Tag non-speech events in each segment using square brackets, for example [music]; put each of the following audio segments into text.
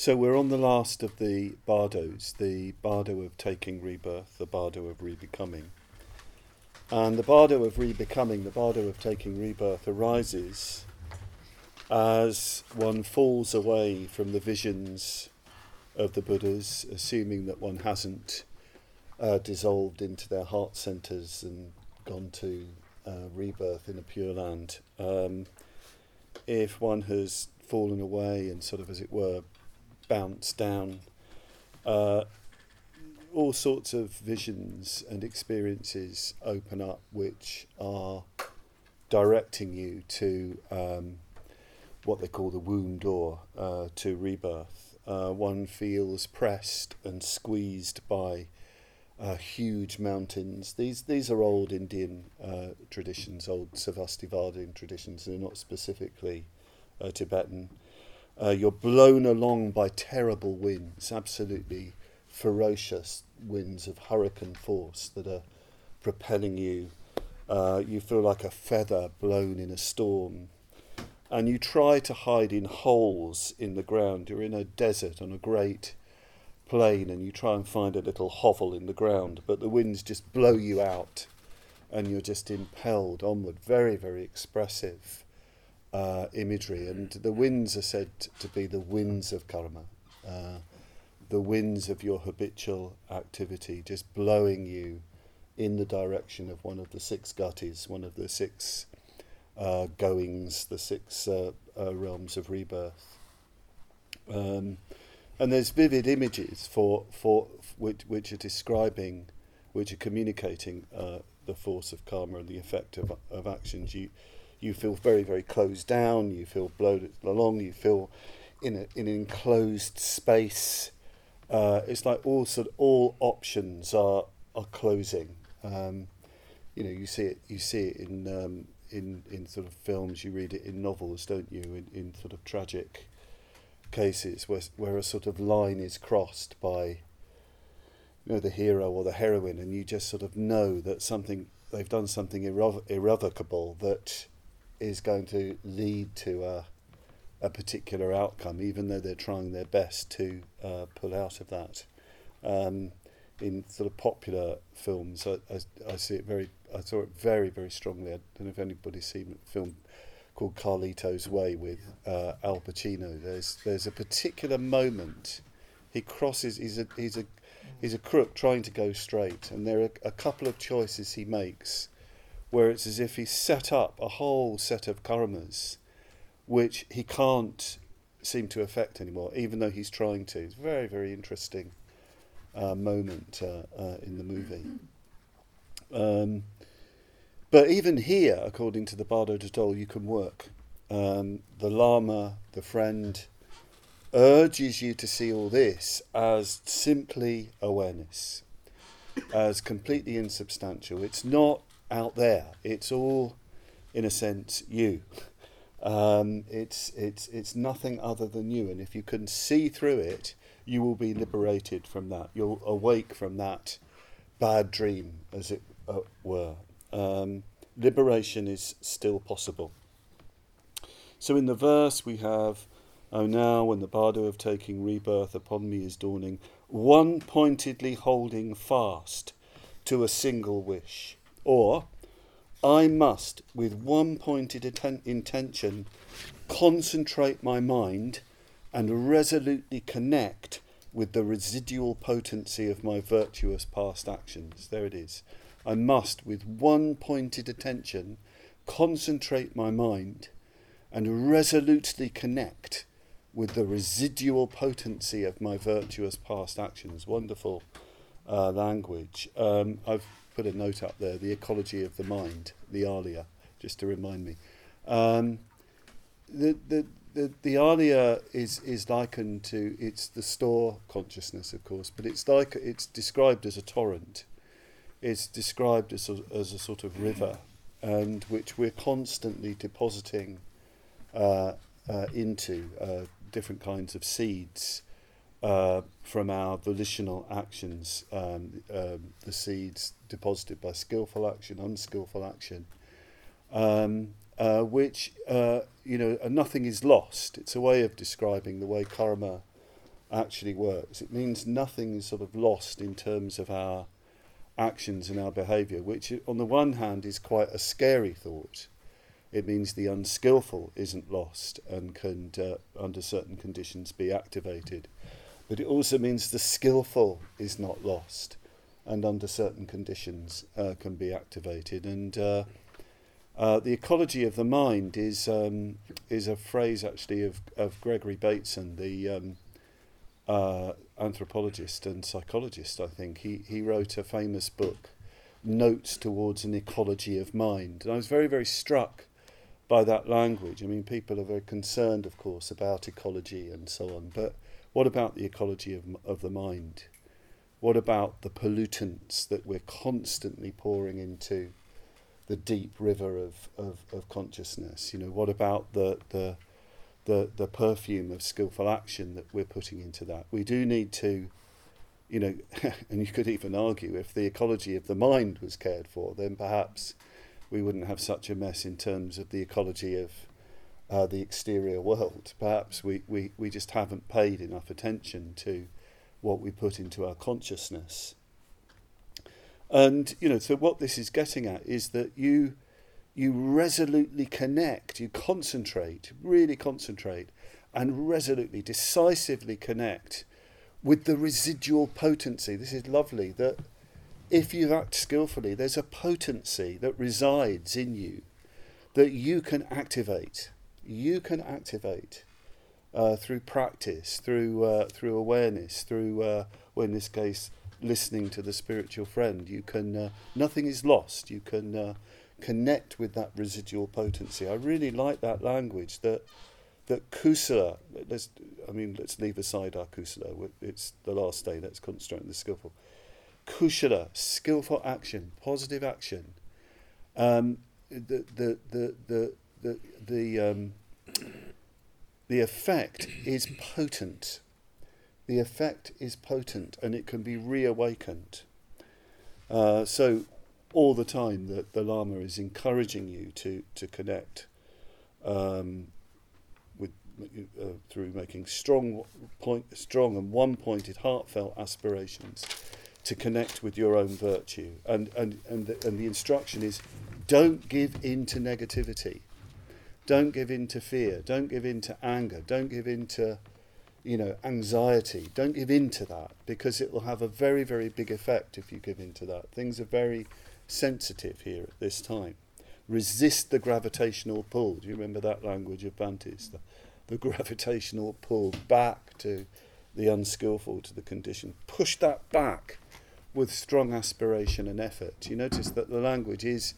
So we're on the last of the bardos, the bardo of taking rebirth, the bardo of rebecoming. And the bardo of rebecoming, the bardo of taking rebirth arises as one falls away from the visions of the Buddhas, assuming that one hasn't uh, dissolved into their heart centers and gone to uh, rebirth in a pure land. Um, if one has fallen away and sort of, as it were, bounce down. Uh, all sorts of visions and experiences open up which are directing you to um, what they call the womb door uh, to rebirth. Uh, one feels pressed and squeezed by uh, huge mountains. These these are old Indian uh, traditions, old Sarvastivadin traditions. They're not specifically uh, Tibetan. Uh, you're blown along by terrible winds, absolutely ferocious winds of hurricane force that are propelling you. Uh, you feel like a feather blown in a storm. And you try to hide in holes in the ground. You're in a desert on a great plain and you try and find a little hovel in the ground, but the winds just blow you out and you're just impelled onward. Very, very expressive uh, imagery, and the winds are said to be the winds of karma, uh, the winds of your habitual activity, just blowing you in the direction of one of the six gatis, one of the six uh, goings, the six uh, uh, realms of rebirth. Um, and there's vivid images for, for which, which are describing, which are communicating uh, the force of karma and the effect of, of actions. You, you feel very, very closed down, you feel blown along, you feel in, a, in an enclosed space. Uh, it's like all sort of, all options are are closing. Um, you know, you see it you see it in um, in in sort of films. You read it in novels, don't you? In, in sort of tragic cases where where a sort of line is crossed by you know the hero or the heroine, and you just sort of know that something they've done something irrev- irrevocable that is going to lead to a, a particular outcome, even though they're trying their best to uh, pull out of that. Um, in sort of popular films, I, I, I, see it very, I saw it very, very strongly. I don't know if anybody's seen a film called Carlito's Way with uh, Al Pacino. There's there's a particular moment he crosses. He's a he's a he's a crook trying to go straight, and there are a couple of choices he makes where it's as if he's set up a whole set of karmas which he can't seem to affect anymore, even though he's trying to. It's a very, very interesting uh, moment uh, uh, in the movie. Um, but even here, according to the Bardo Thodol, you can work. Um, the Lama, the friend, urges you to see all this as simply awareness, as completely insubstantial. It's not out there. It's all, in a sense, you. Um, it's it's it's nothing other than you, and if you can see through it, you will be liberated from that. You'll awake from that bad dream, as it uh, were. Um, liberation is still possible. So in the verse we have, "Oh now, when the bardo of taking rebirth upon me is dawning, one pointedly holding fast to a single wish." Or, I must, with one pointed atten- intention, concentrate my mind and resolutely connect with the residual potency of my virtuous past actions. There it is. I must, with one pointed attention, concentrate my mind and resolutely connect with the residual potency of my virtuous past actions. Wonderful uh, language. Um, I've put a note up there, the ecology of the mind, the Alaya, just to remind me. Um, the, the, the, the Alaya is, is likened to, it's the store consciousness, of course, but it's like, it's described as a torrent. It's described as a, as a sort of river, and which we're constantly depositing uh, uh, into uh, different kinds of seeds uh, from our volitional actions, um, um, the seeds deposited by skillful action, unskillful action, um, uh, which, uh, you know, nothing is lost. It's a way of describing the way karma actually works. It means nothing is sort of lost in terms of our actions and our behaviour, which on the one hand is quite a scary thought. It means the unskillful isn't lost and can, uh, under certain conditions, be activated. But it also means the skillful is not lost and under certain conditions uh, can be activated. And uh, uh, the ecology of the mind is um, is a phrase actually of, of Gregory Bateson, the um, uh, anthropologist and psychologist. I think he he wrote a famous book, Notes Towards an Ecology of Mind, and I was very very struck by that language. I mean, people are very concerned, of course, about ecology and so on, but what about the ecology of of the mind? What about the pollutants that we're constantly pouring into the deep river of, of, of consciousness? You know, what about the, the, the, the perfume of skillful action that we're putting into that? We do need to, you know, [laughs] and you could even argue if the ecology of the mind was cared for, then perhaps we wouldn't have such a mess in terms of the ecology of uh, the exterior world. Perhaps we, we, we just haven't paid enough attention to what we put into our consciousness. And you know, so what this is getting at is that you you resolutely connect, you concentrate, really concentrate, and resolutely, decisively connect with the residual potency. This is lovely that if you act skillfully, there's a potency that resides in you that you can activate. You can activate uh, through practice, through uh, through awareness, through uh, in this case, listening to the spiritual friend. You can uh, nothing is lost. You can uh, connect with that residual potency. I really like that language that that kusala. Let's I mean let's leave aside akusala. It's the last day. Let's concentrate on the skillful. Kushala, skillful action, positive action. Um, the the the the the, the um, the effect is potent. The effect is potent and it can be reawakened. Uh, so, all the time, the, the Lama is encouraging you to, to connect um, with, uh, through making strong, point, strong and one pointed, heartfelt aspirations to connect with your own virtue. And, and, and, the, and the instruction is don't give in to negativity. Don't give in to fear. Don't give in to anger. Don't give in to, you know, anxiety. Don't give in to that because it will have a very, very big effect if you give in to that. Things are very sensitive here at this time. Resist the gravitational pull. Do you remember that language of Bhante's? The, the [laughs] gravitational pull back to the unskillful, to the condition. Push that back with strong aspiration and effort. You notice that the language is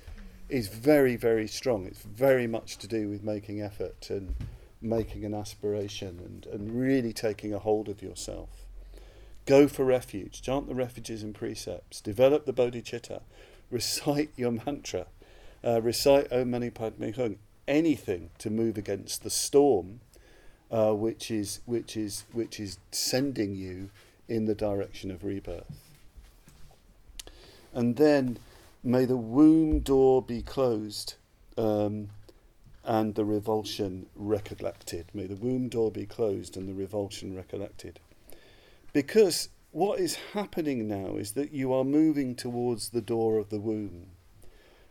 is very, very strong. It's very much to do with making effort and making an aspiration and, and really taking a hold of yourself. Go for refuge, chant the refuges and precepts, develop the bodhicitta, recite your mantra, uh, recite Om Mani Padme Hum, anything to move against the storm, uh, which is which is which is sending you in the direction of rebirth. And then May the womb door be closed um, and the revulsion recollected. May the womb door be closed and the revulsion recollected. Because what is happening now is that you are moving towards the door of the womb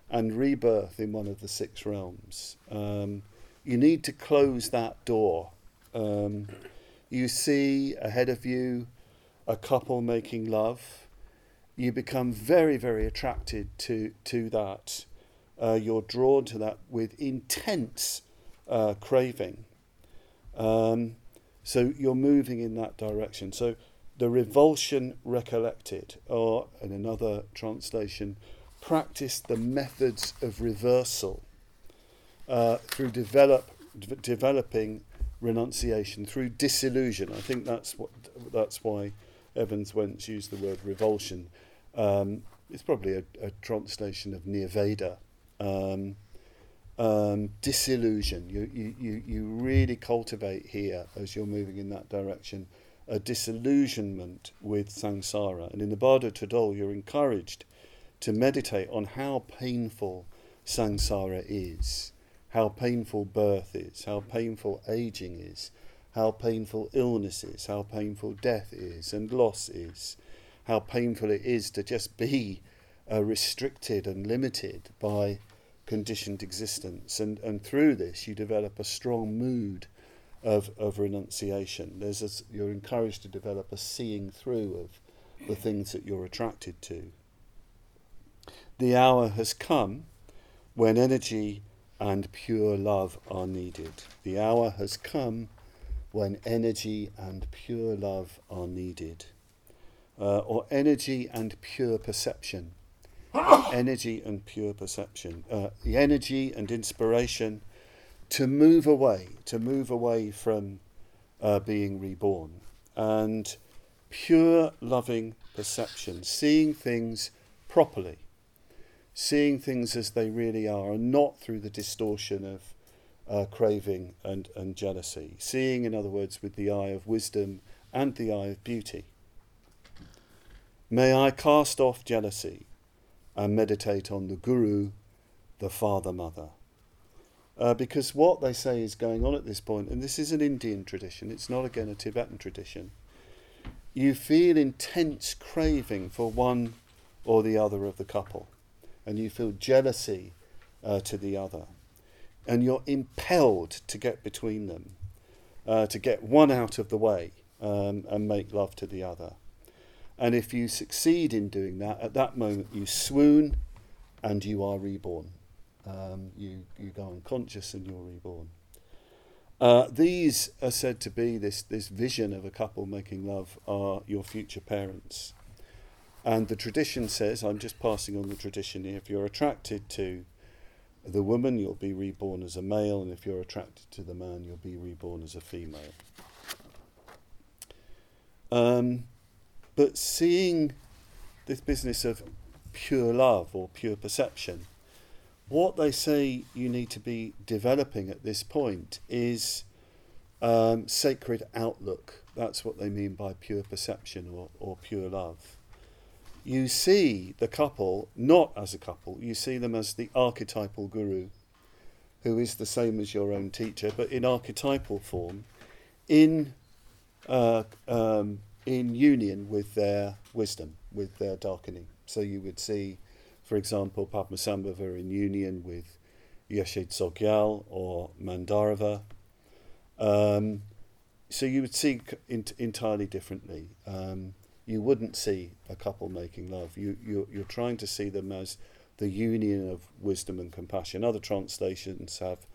and rebirth in one of the six realms. Um, you need to close that door. Um, you see ahead of you a couple making love you become very, very attracted to, to that. Uh, you're drawn to that with intense uh, craving. Um, so you're moving in that direction. So the revulsion recollected, or in another translation, practice the methods of reversal uh, through develop, d- developing renunciation, through disillusion. I think that's what that's why Evans Wentz used the word revulsion. Um, it's probably a, a, translation of Nirveda. Um, um, disillusion. You, you, you, you really cultivate here as you're moving in that direction a disillusionment with samsara. And in the Bardo Thodol, you're encouraged to meditate on how painful samsara is, how painful birth is, how painful aging is, how painful illness is, how painful death is, and loss is, how painful it is to just be uh, restricted and limited by conditioned existence. And, and through this, you develop a strong mood of, of renunciation. There's a, you're encouraged to develop a seeing through of the things that you're attracted to. The hour has come when energy and pure love are needed. The hour has come when energy and pure love are needed. Uh, or energy and pure perception. [gasps] energy and pure perception. Uh, the energy and inspiration to move away, to move away from uh, being reborn. And pure loving perception, seeing things properly, seeing things as they really are, and not through the distortion of uh, craving and, and jealousy. Seeing, in other words, with the eye of wisdom and the eye of beauty. May I cast off jealousy and meditate on the Guru, the Father Mother. Uh, because what they say is going on at this point, and this is an Indian tradition, it's not again a Tibetan tradition, you feel intense craving for one or the other of the couple, and you feel jealousy uh, to the other, and you're impelled to get between them, uh, to get one out of the way um, and make love to the other. And if you succeed in doing that, at that moment you swoon and you are reborn um, you, you go unconscious and you're reborn. Uh, these are said to be this, this vision of a couple making love are your future parents. And the tradition says, I'm just passing on the tradition here, if you're attracted to the woman, you'll be reborn as a male, and if you're attracted to the man, you'll be reborn as a female. Um, but seeing this business of pure love or pure perception what they say you need to be developing at this point is um, sacred outlook. That's what they mean by pure perception or, or pure love. You see the couple not as a couple, you see them as the archetypal guru, who is the same as your own teacher, but in archetypal form, in, uh, um, in union with their wisdom, with their dakini. So you would see for example, Padmasambhava in union with Yeshe Tsogyal or Mandarava. Um, so you would see in, entirely differently. Um, you wouldn't see a couple making love. You, you, you're trying to see them as the union of wisdom and compassion. Other translations have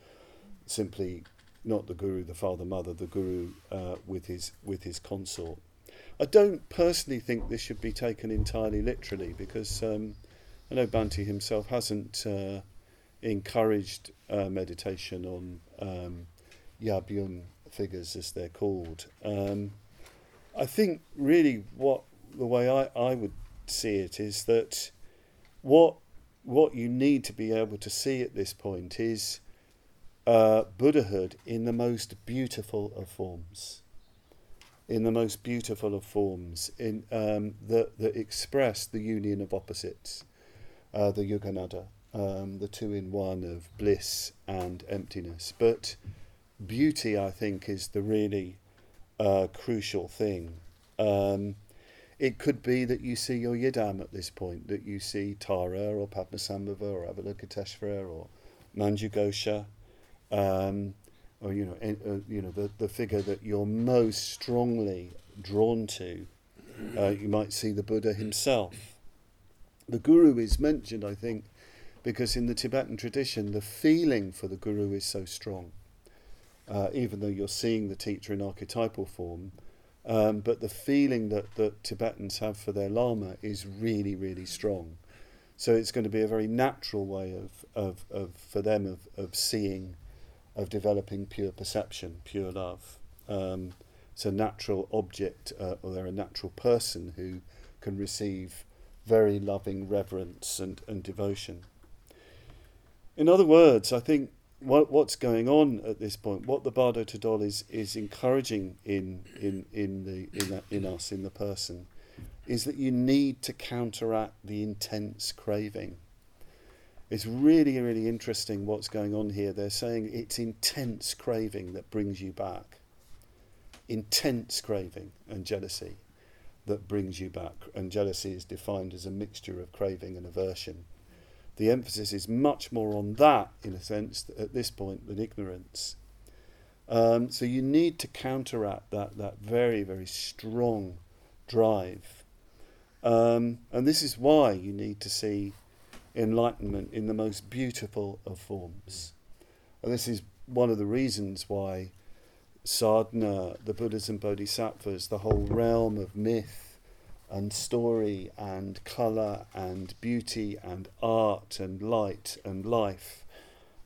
simply not the guru, the father, mother, the guru uh, with his with his consort. I don't personally think this should be taken entirely literally because um, I know Bhante himself hasn't uh, encouraged uh, meditation on um, Yabyum figures, as they're called. Um, I think really what the way I, I would see it is that what what you need to be able to see at this point is uh, Buddhahood in the most beautiful of forms. In the most beautiful of forms, in um, that that express the union of opposites uh, the yuganaddha, um, the two in one of bliss and emptiness. But beauty, I think, is the really uh, crucial thing. Um, it could be that you see your Yidam at this point, that you see Tara or Padmasambhava or Avalokiteshvara or Manjughosha, um, or you know, uh, you know the, the figure that you're most strongly drawn to. Uh, you might see the Buddha himself. The guru is mentioned, I think, because in the Tibetan tradition, the feeling for the guru is so strong. Uh, even though you're seeing the teacher in archetypal form, um, but the feeling that, that Tibetans have for their Lama is really, really strong. So it's going to be a very natural way of, of, of for them of, of seeing, of developing pure perception, pure love. Um, it's a natural object, uh, or they're a natural person who can receive very loving reverence and, and devotion. In other words, I think what, what's going on at this point, what the Bardo Todol is, is encouraging in, in, in, the, in, in us, in the person, is that you need to counteract the intense craving. It's really, really interesting what's going on here. They're saying it's intense craving that brings you back. intense craving and jealousy that brings you back. And jealousy is defined as a mixture of craving and aversion. The emphasis is much more on that, in a sense, at this point, than ignorance. Um, so you need to counteract that, that very, very strong drive. Um, and this is why you need to see enlightenment in the most beautiful of forms. And this is one of the reasons why sadhana, the Buddhas and Bodhisattvas, the whole realm of myth and story and colour and beauty and art and light and life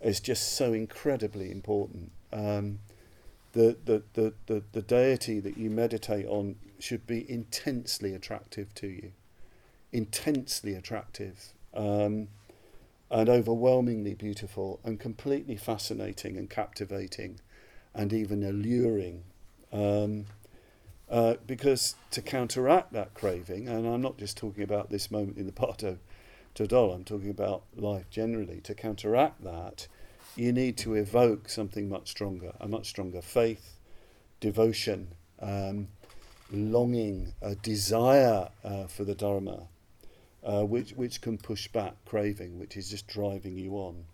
is just so incredibly important. Um, the, the, the, the, the deity that you meditate on should be intensely attractive to you. Intensely attractive. Um, and overwhelmingly beautiful and completely fascinating and captivating and even alluring. Um, uh, because to counteract that craving, and I'm not just talking about this moment in the Bardo Todol, I'm talking about life generally, to counteract that, you need to evoke something much stronger, a much stronger faith, devotion, um, longing, a desire uh, for the Dharma, uh, which, which can push back craving, which is just driving you on.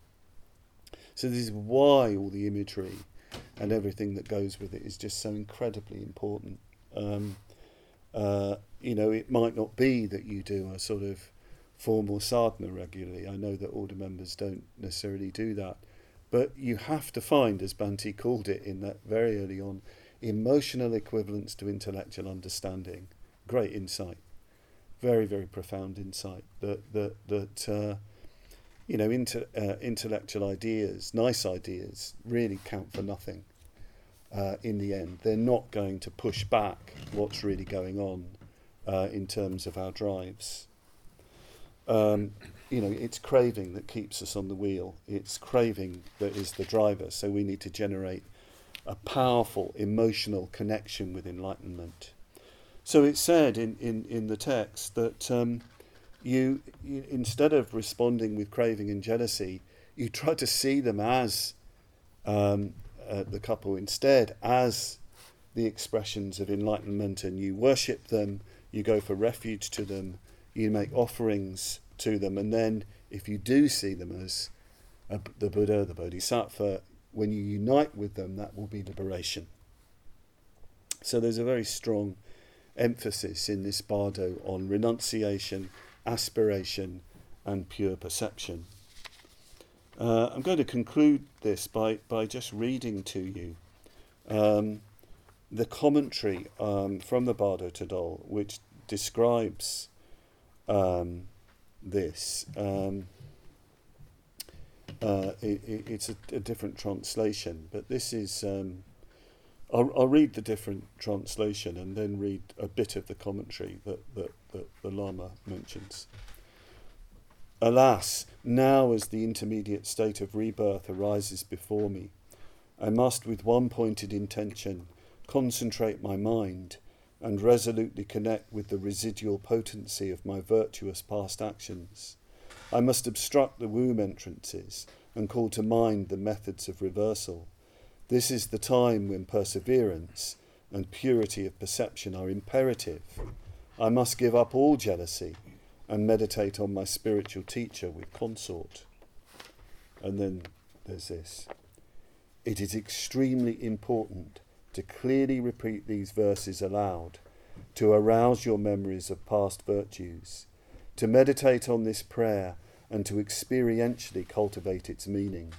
So, this is why all the imagery and everything that goes with it is just so incredibly important. Um, uh, you know, it might not be that you do a sort of formal sadhana regularly. I know that order members don't necessarily do that. But you have to find, as Bhante called it in that very early on, emotional equivalence to intellectual understanding. Great insight, very very profound insight. That that that uh, you know, inter, uh, intellectual ideas, nice ideas, really count for nothing uh, in the end. They're not going to push back what's really going on uh, in terms of our drives. Um, you know, it's craving that keeps us on the wheel. It's craving that is the driver. So we need to generate a powerful emotional connection with enlightenment. So it's said in, in, in the text that um, you, you instead of responding with craving and jealousy, you try to see them as um, uh, the couple instead as the expressions of enlightenment, and you worship them. You go for refuge to them. You make offerings to them, and then if you do see them as a, the Buddha, the Bodhisattva, when you unite with them, that will be liberation. So there's a very strong emphasis in this bardo on renunciation aspiration, and pure perception. Uh, I'm going to conclude this by, by just reading to you um, the commentary um, from the Bardo Todol, which describes um, this. Um, uh, it, it, it's a, a, different translation, but this is. I'll, I'll, read the different translation and then read a bit of the commentary that, that, that the Lama mentions. Alas, now as the intermediate state of rebirth arises before me, I must, with one pointed intention, concentrate my mind and resolutely connect with the residual potency of my virtuous past actions. I must obstruct the womb entrances and call to mind the methods of reversal. This is the time when perseverance and purity of perception are imperative. I must give up all jealousy and meditate on my spiritual teacher with consort. And then there's this. It is extremely important to clearly repeat these verses aloud, to arouse your memories of past virtues, to meditate on this prayer, and to experientially cultivate its meaning.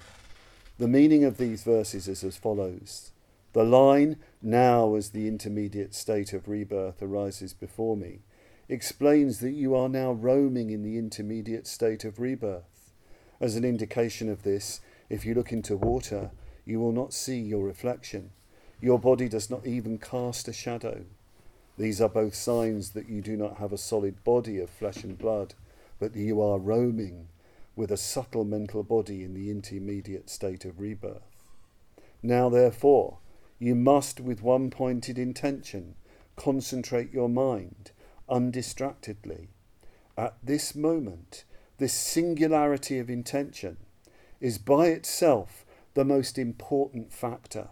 The meaning of these verses is as follows The line, now as the intermediate state of rebirth arises before me, explains that you are now roaming in the intermediate state of rebirth. As an indication of this, if you look into water, you will not see your reflection. Your body does not even cast a shadow. These are both signs that you do not have a solid body of flesh and blood, but that you are roaming with a subtle mental body in the intermediate state of rebirth. Now, therefore, you must, with one pointed intention, concentrate your mind undistractedly. At this moment, this singularity of intention is by itself the most important factor.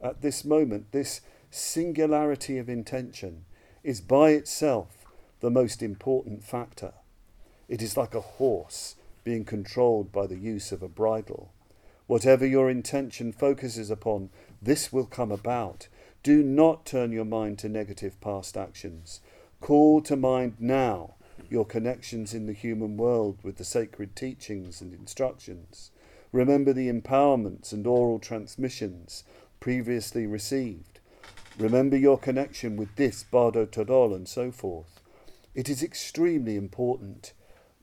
At this moment, this singularity of intention is by itself the most important factor. It is like a horse being controlled by the use of a bridle. Whatever your intention focuses upon, this will come about. Do not turn your mind to negative past actions. Call to mind now your connections in the human world with the sacred teachings and instructions. Remember the empowerments and oral transmissions previously received. Remember your connection with this Bardo Todol and so forth. It is extremely important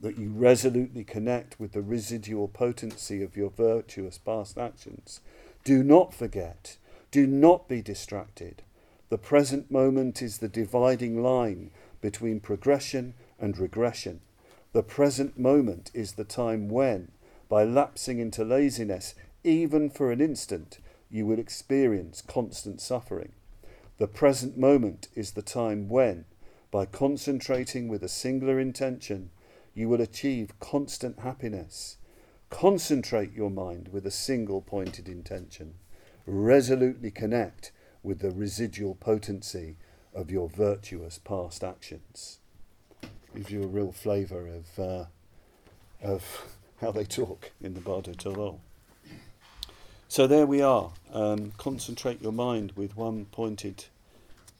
that you resolutely connect with the residual potency of your virtuous past actions. Do not forget, do not be distracted. The present moment is the dividing line between progression and regression. The present moment is the time when, by lapsing into laziness, even for an instant, you will experience constant suffering. The present moment is the time when, by concentrating with a singular intention, you will achieve constant happiness. Concentrate your mind with a single pointed intention. Resolutely connect with the residual potency of your virtuous past actions. Gives you a real flavour of, uh, of how they talk in the Bardo Todol. So there we are. Um, concentrate your mind with one pointed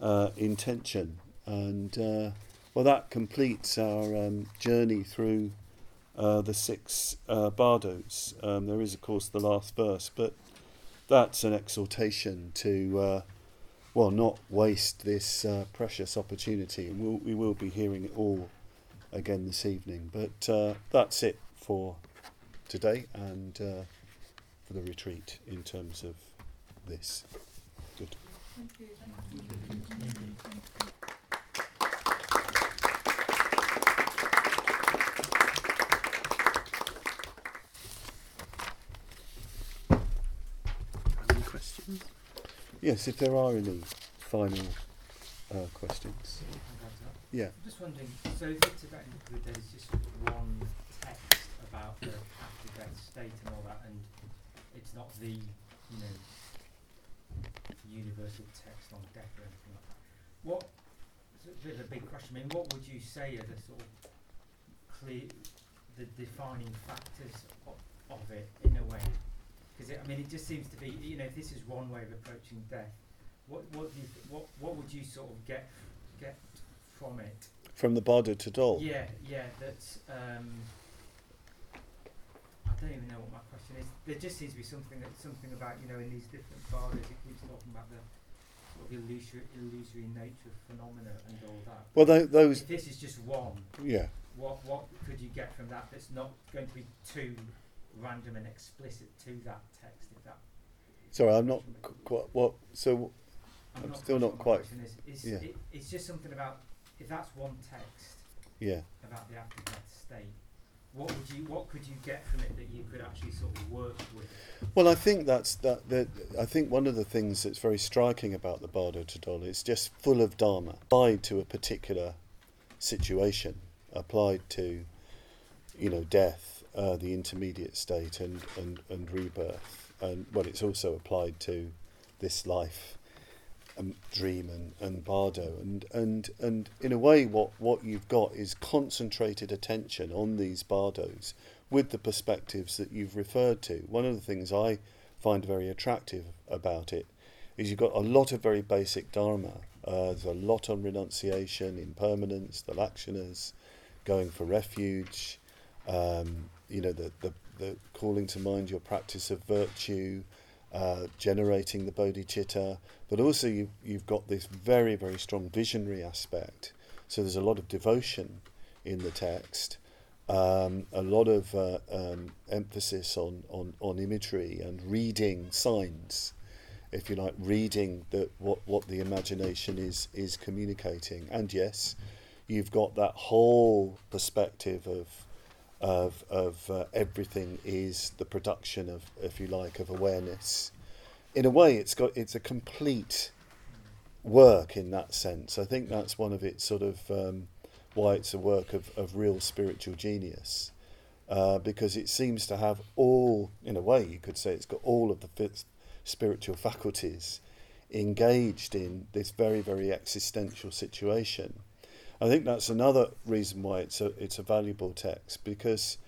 uh, intention and uh, well, that completes our um, journey through uh, the six uh, bardos. Um, there is, of course, the last verse, but that's an exhortation to, uh, well, not waste this uh, precious opportunity. And we'll, we will be hearing it all again this evening. But uh, that's it for today and uh, for the retreat in terms of this. Good. Thank you. Thank you. Yes, if there are any final uh, questions. Yeah. I'm just wondering, so the Tibetan Buddha there's just one text about the after death state and all that, and it's not the, you know, universal text on death or anything like that. What, it's a bit of a big question, I mean, what would you say are the sort of clear, the defining factors of, of it in a way? Because I mean, it just seems to be, you know, if this is one way of approaching death, what what do you what what would you sort of get get from it? From the Bardo Todol. Yeah, yeah. That's. Um, I don't even know what my question is. There just seems to be something that something about you know in these different bardos it keeps talking about the sort of illusory, illusory nature of phenomena and all that. Well, th- those. If this is just one. Yeah. What what could you get from that? That's not going to be too random and explicit to that text. If that. Sorry, I'm not quite. What? So, I'm, I'm not still not quite. Is, is yeah. It, it's just something about if that's one text. Yeah. About the after death state. What would you? What could you get from it that you could actually sort of work with? Well, I think that's that. that I think one of the things that's very striking about the Bardo Todol is just full of dharma, applied to a particular situation, applied to, you know, death, uh, the intermediate state and, and, and rebirth. And well, it's also applied to this life, um, dream and, and bardo. And, and, and in a way, what, what you've got is concentrated attention on these bardos with the perspectives that you've referred to. One of the things I find very attractive about it is you've got a lot of very basic dharma. Uh, there's a lot on renunciation, impermanence, the lakshanas, going for refuge, um, you know, the, the, the calling to mind your practice of virtue, uh, generating the bodhicitta, but also you, you've got this very, very strong visionary aspect. So there's a lot of devotion in the text, um, a lot of uh, um, emphasis on, on, on imagery and reading signs, if you like, reading the, what, what the imagination is, is communicating. And yes, you've got that whole perspective of of, of uh, everything is the production of, if you like, of awareness. In a way, it's got it's a complete work in that sense. I think that's one of its sort of um, why it's a work of, of real spiritual genius. Uh, because it seems to have all, in a way, you could say it's got all of the spiritual faculties engaged in this very, very existential situation. I think that's another reason why it's a it's a valuable text because,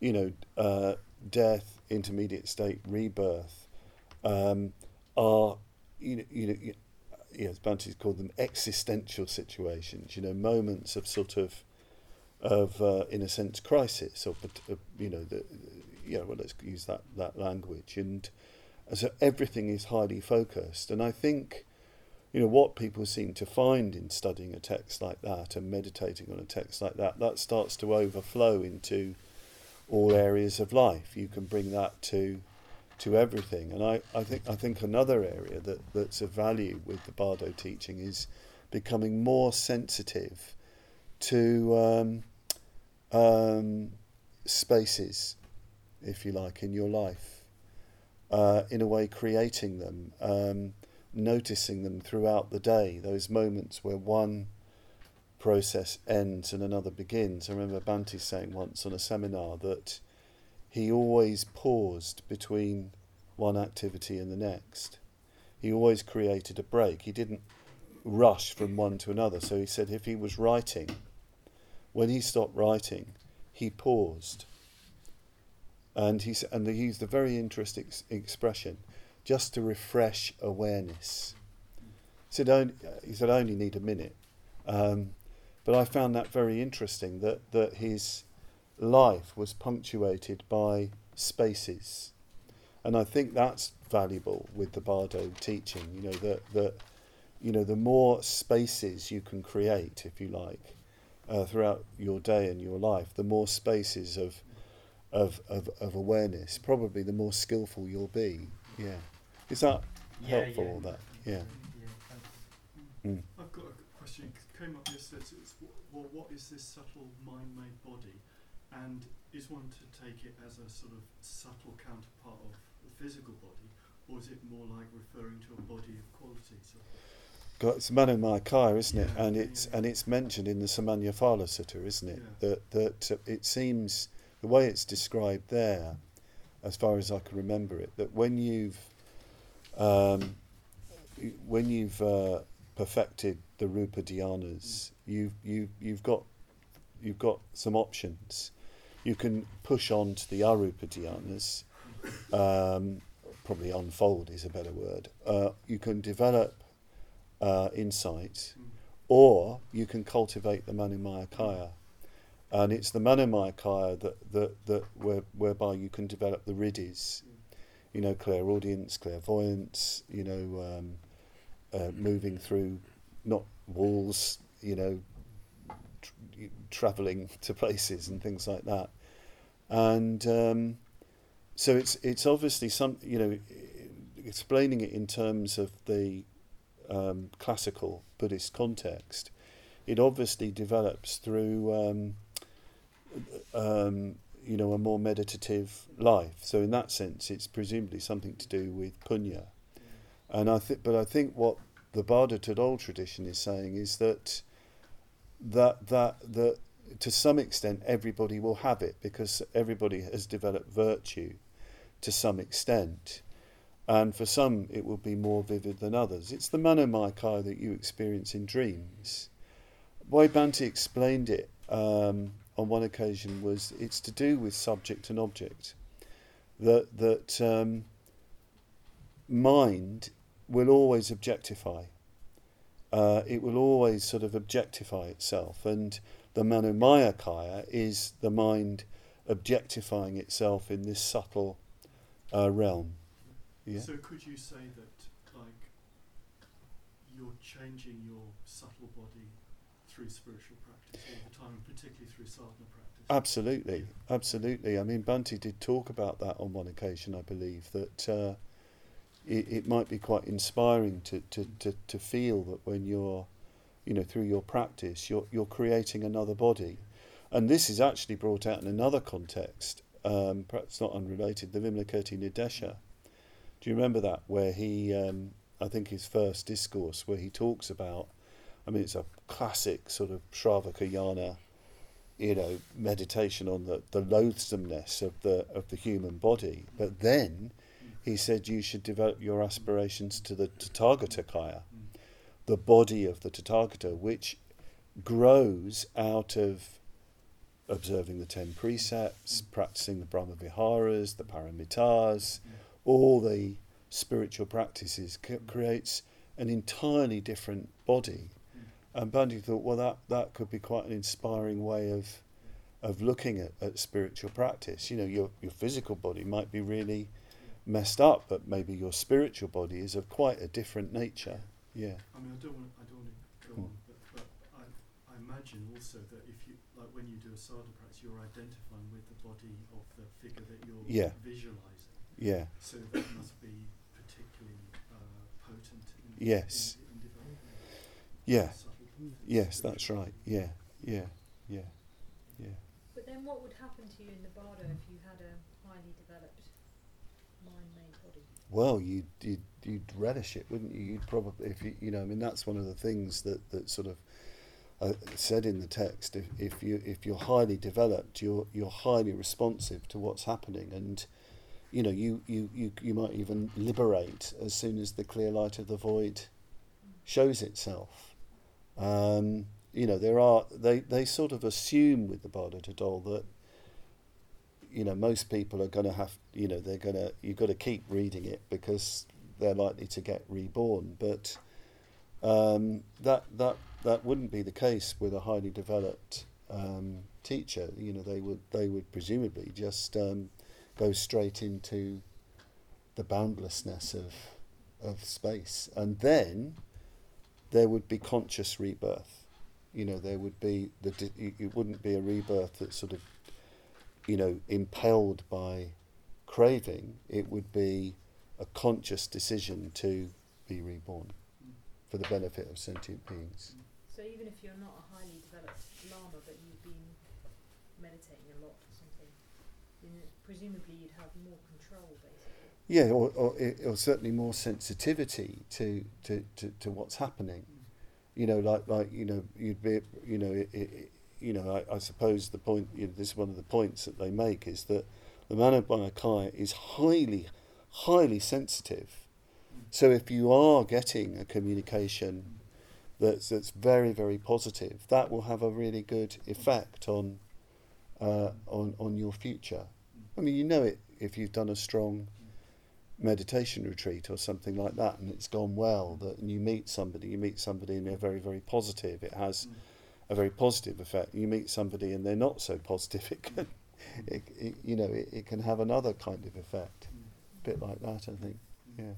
you know, uh, death, intermediate state, rebirth, um, are you know you know. You know, Bhante's called them existential situations. You know, moments of sort of, of uh, in a sense, crisis, or you know, the, know, well, let's use that that language, and so everything is highly focused. And I think, you know, what people seem to find in studying a text like that and meditating on a text like that, that starts to overflow into all areas of life. You can bring that to to everything. And I, I think I think another area that, that's of value with the Bardo teaching is becoming more sensitive to um, um, spaces, if you like, in your life. Uh, in a way, creating them, um, noticing them throughout the day. Those moments where one process ends and another begins. I remember Bhante saying once on a seminar that he always paused between one activity and the next. He always created a break. He didn't rush from one to another. So he said if he was writing, when he stopped writing, he paused. And he, and he used a very interesting ex- expression, just to refresh awareness. Said, only, he said, I only need a minute. Um, but I found that very interesting that, that his life was punctuated by spaces. And I think that's valuable with the Bardo teaching, you know, that, that you know, the more spaces you can create, if you like, uh, throughout your day and your life, the more spaces of, of, of, of awareness, probably the more skillful you'll be. Yeah. Is that Yeah, helpful, yeah. that? Yeah. Yeah. Mm. I've got a question. It came up yesterday. so It's, well, what is this subtle mind-made body? And is one to take it as a sort of subtle counterpart of the physical body, or is it more like referring to a body of quality? So, Got it's Manomayakaya, isn't it? Yeah, And it's yeah. and it's mentioned in the Samanyaphala Sutta, isn't it? Yeah. That that uh, it seems the way it's described there, as far as I can remember it, that when you've um, when you've uh, perfected the rupa dhyanas, you've you you've got you've got some options. You can push on to the arupa dhyanas. Um, probably unfold is a better word. Uh, you can develop uh, insight, or you can cultivate the Manomayakaya. And it's the Manomayakaya that, that, that where, whereby you can develop the riddhis, you know, clairaudience, clairvoyance, you know, um, uh, moving through not walls, you know, tr- traveling [laughs] to places and things like that. And um, so it's it's obviously some you know explaining it in terms of the um, classical Buddhist context, it obviously develops through um, um, you know a more meditative life. So in that sense, it's presumably something to do with punya. And I think, but I think what the Bardo Todol tradition is saying is that that that that to some extent everybody will have it because everybody has developed virtue to some extent. And for some, it will be more vivid than others. It's the Manomayakaya that you experience in dreams. Way Bhante explained it um, on one occasion was it's to do with subject and object. That that um, mind will always objectify. Uh, it will always sort of objectify itself, and the Manomayakaya is the mind objectifying itself in this subtle uh, realm. Yeah. So could you say that, like, you're changing your subtle body through spiritual practice all the time, particularly through sadhana practice? Absolutely, absolutely. I mean, Bhante did talk about that on one occasion, I believe, that uh, it, it might be quite inspiring to, to, to, to feel that when you're, you know, through your practice, you're, you're creating another body. And this is actually brought out in another context, um, perhaps not unrelated, the Vimalakirti Nirdesha. Do you remember that? Where he, um, I think his first discourse, where he talks about, I mean, it's a classic sort of Shravakayana you know, meditation on the, the loathsomeness of the of the human body. But then he said you should develop your aspirations to the Tathagata the body of the Tathagata, which grows out of observing the ten precepts, practicing the Brahma Viharas, the Paramitas, all the spiritual practices, creates an entirely different body. And Bhante thought, well, that, that could be quite an inspiring way of of looking at, at spiritual practice. You know, your your physical body might be really messed up, but maybe your spiritual body is of quite a different nature. Yeah. I mean, I don't want, I don't want to go Mm. on, but, but I, I imagine also that if you, like when you do a sadhana practice, you're identifying with the body of the figure that you're Yeah. visualizing. Yeah. So that must be particularly uh, potent in, Yes. in, in Yeah. Yes, that's right. Yeah. Yeah. Yeah. Yeah. But then what would happen to you in the bardo if you had a highly developed mind-made body? Well, you'd, you'd you'd relish it, wouldn't you? You'd probably, if you you know, I mean, that's one of the things that that sort of uh, said in the text. If, if you if you're highly developed, you're you're highly responsive to what's happening, and you know, you you you you might even liberate as soon as the clear light of the void shows itself. Um, you know, there are they they sort of assume with the Bardo Thodol that you know most people are going to have you know they're going to you've got to keep reading it because they're likely to get reborn. But um, that that that wouldn't be the case with a highly developed um, teacher. You know they would they would presumably just um, go straight into the boundlessness of of space. And then there would be conscious rebirth you know there would be the it wouldn't be a rebirth that sort of you know, impelled by craving, it would be a conscious decision to be reborn for the benefit of sentient beings. So even if you're not a highly developed lama, but you've been meditating a lot or something, presumably you'd have more control. Yeah, or, or, or certainly more sensitivity to, to, to, to what's happening. You know, like like you know, you'd be you know, it, it, you know, I, I suppose the point you know, this is one of the points that they make is that the Manomayakaya is highly, highly sensitive. So if you are getting a communication that's that's very very positive, that will have a really good effect on uh, on on your future. I mean, you know it if you've done a strong meditation retreat or something like that, and it's gone well. That and you meet somebody, you meet somebody, and they're very very positive. It has Mm. a very positive effect. You meet somebody and they're not so positive. It can, it, it, you know, it, it can have another kind of effect. Mm. A bit like that, I think. Mm. Yeah.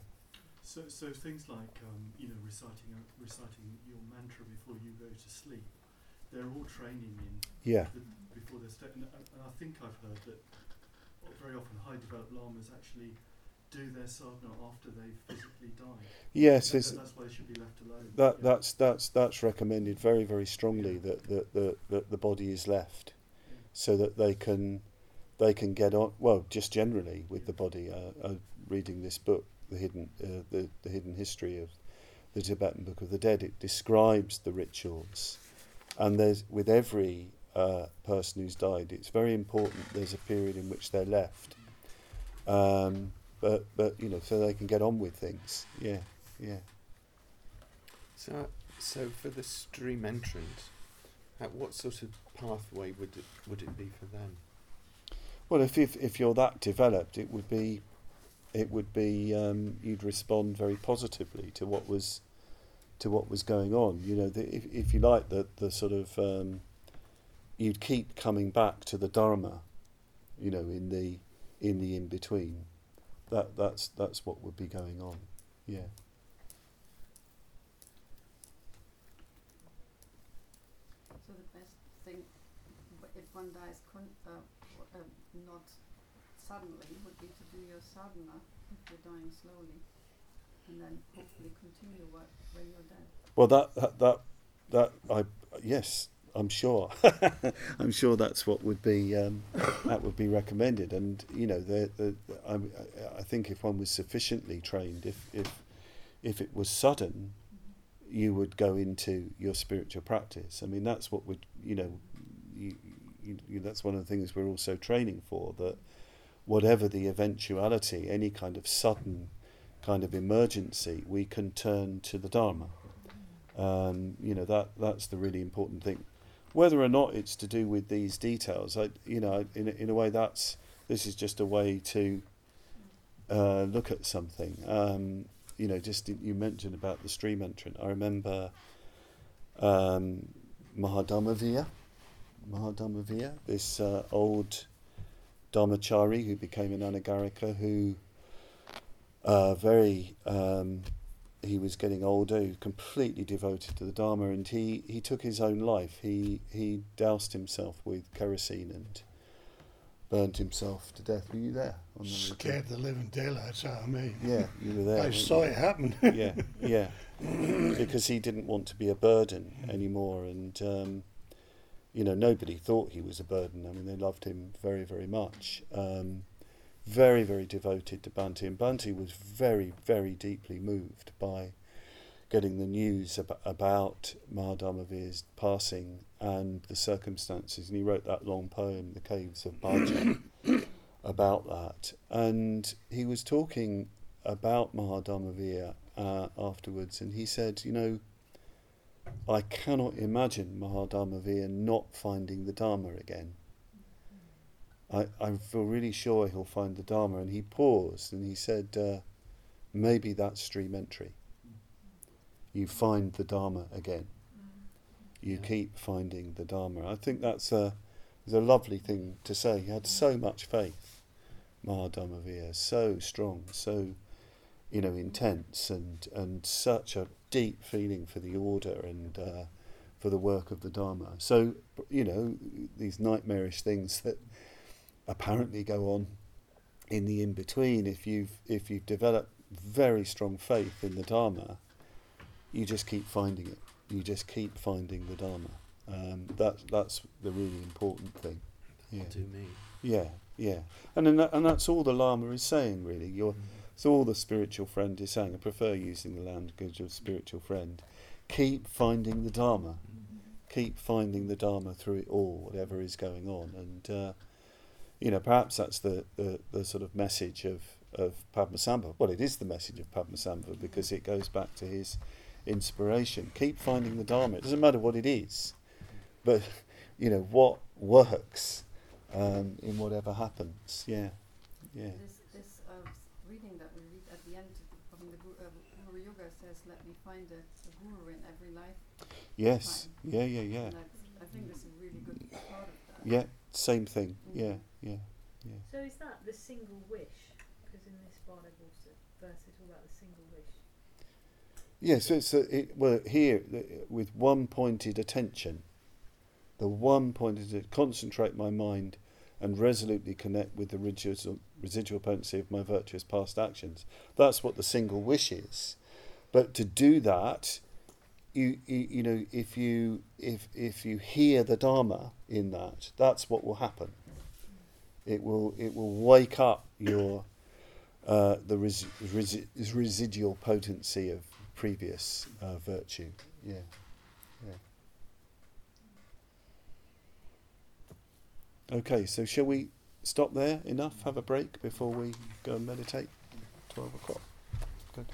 So, so things like um, you know reciting a, reciting your mantra before you go to sleep, they're all training in Yeah. the, before they're and, and and I think I've heard that very often high developed lamas actually do their sadhana after they've physically died. Yes, That- that's why they should be left alone. that Yeah. that's that's that's recommended very very strongly that that that, that the body is left Yeah. so that they can they can get on well just generally with the body uh, uh, reading this book the hidden uh, the the hidden history of the Tibetan Book of the Dead it describes the rituals and there's with every uh, person who's died it's very important there's a period in which they're left um, but but you know so they can get on with things yeah yeah So, so for the stream entrant, at what sort of pathway would it would it be for them? Well, if if, if you're that developed, it would be, it would be um, you'd respond very positively to what was, to what was going on. You know, the, if if you like the the sort of, um, you'd keep coming back to the dharma, you know, in the in the in between. That that's that's what would be going on. Yeah. So the best thing, if one dies con- uh, uh, not suddenly, would be to do your sadhana if you're dying slowly, and then hopefully continue wh- when you're dead. Well, that that that, that I yes, I'm sure. [laughs] I'm sure that's what would be um, that would be recommended. And you know, the, the, I, I think if one was sufficiently trained, if if if it was sudden, you would go into your spiritual practice. I mean, that's what would you know. You, you, you, that's one of the things we're also training for. That whatever the eventuality, any kind of sudden kind of emergency, we can turn to the Dharma. Um, you know that that's the really important thing. Whether or not it's to do with these details, I, you know, in in a way, that's this is just a way to uh, look at something. Um, you know, just you mentioned about the stream entrant. I remember um, Mahadharmavira, this uh, old Dharmachari who became an Anagarika, who uh, very um, he was getting older, he was completely devoted to the Dharma, and he, he took his own life. He he doused himself with kerosene and burnt himself to death. Were you there? on the? Scared the living daylights out of me. Yeah, you were there. I saw you? it happen. [laughs] yeah, yeah, [laughs] because he didn't want to be a burden anymore, and um, you know nobody thought he was a burden. I mean, they loved him very, very much. Um, very, very devoted to Bhante, and Bhante was very, very deeply moved by getting the news ab- about Mahadharmavira's passing and the circumstances, and he wrote that long poem, "The Caves of Bhaja," [coughs] about that. And he was talking about Mahadharmavira uh, afterwards, and he said, you know, I cannot imagine Mahadharmavira not finding the Dharma again. I, I feel really sure he'll find the Dharma. And he paused and he said, uh, maybe that's stream entry. You find the Dharma again. You Yeah. keep finding the Dharma. I think that's a, a lovely thing to say. He had so much faith, Mahadharmavira, so strong, so you know intense, and and such a deep feeling for the order and uh, for the work of the Dharma. So you know these nightmarish things that apparently go on in the in between. If you've if you've developed very strong faith in the Dharma, you just keep finding it. You just keep finding the Dharma. Um, that that's the really important thing. Yeah. Do me. Yeah, yeah, and then that, and that's all the Lama is saying really. You're, it's all the spiritual friend is saying. I prefer using the language of spiritual friend. Keep finding the Dharma. Keep finding the Dharma through it all, whatever is going on, and uh, you know perhaps that's the, the, the sort of message of of Padmasambhava. Well, it is the message of Padmasambhava because it goes back to his inspiration. Keep finding the Dharma. It doesn't matter what it is, but you know what works um, in whatever happens. Yeah, yeah, This, this uh, reading that we read at the end of the uh, Guru Yoga says, "Let me find a, a guru in every life." yes, yeah, yeah, yeah, And I think this is a really good part of that. yeah. Same thing. Mhm. Yeah, yeah, yeah. So is that the single wish? Because in this Bardic also verse it's all about the single wish. Yeah, so it's a, it, well here uh, with one pointed attention, the one pointed to concentrate my mind and resolutely connect with the residual, residual potency of my virtuous past actions. That's what the single wish is. But to do that, you, you you know if you if if you hear the Dharma in that, that's what will happen. It will it will wake up your uh, the res- resi- residual potency of previous uh, virtue. Yeah. Okay, so shall we stop there? Enough? Have a break before we go and meditate? Twelve o'clock. Good.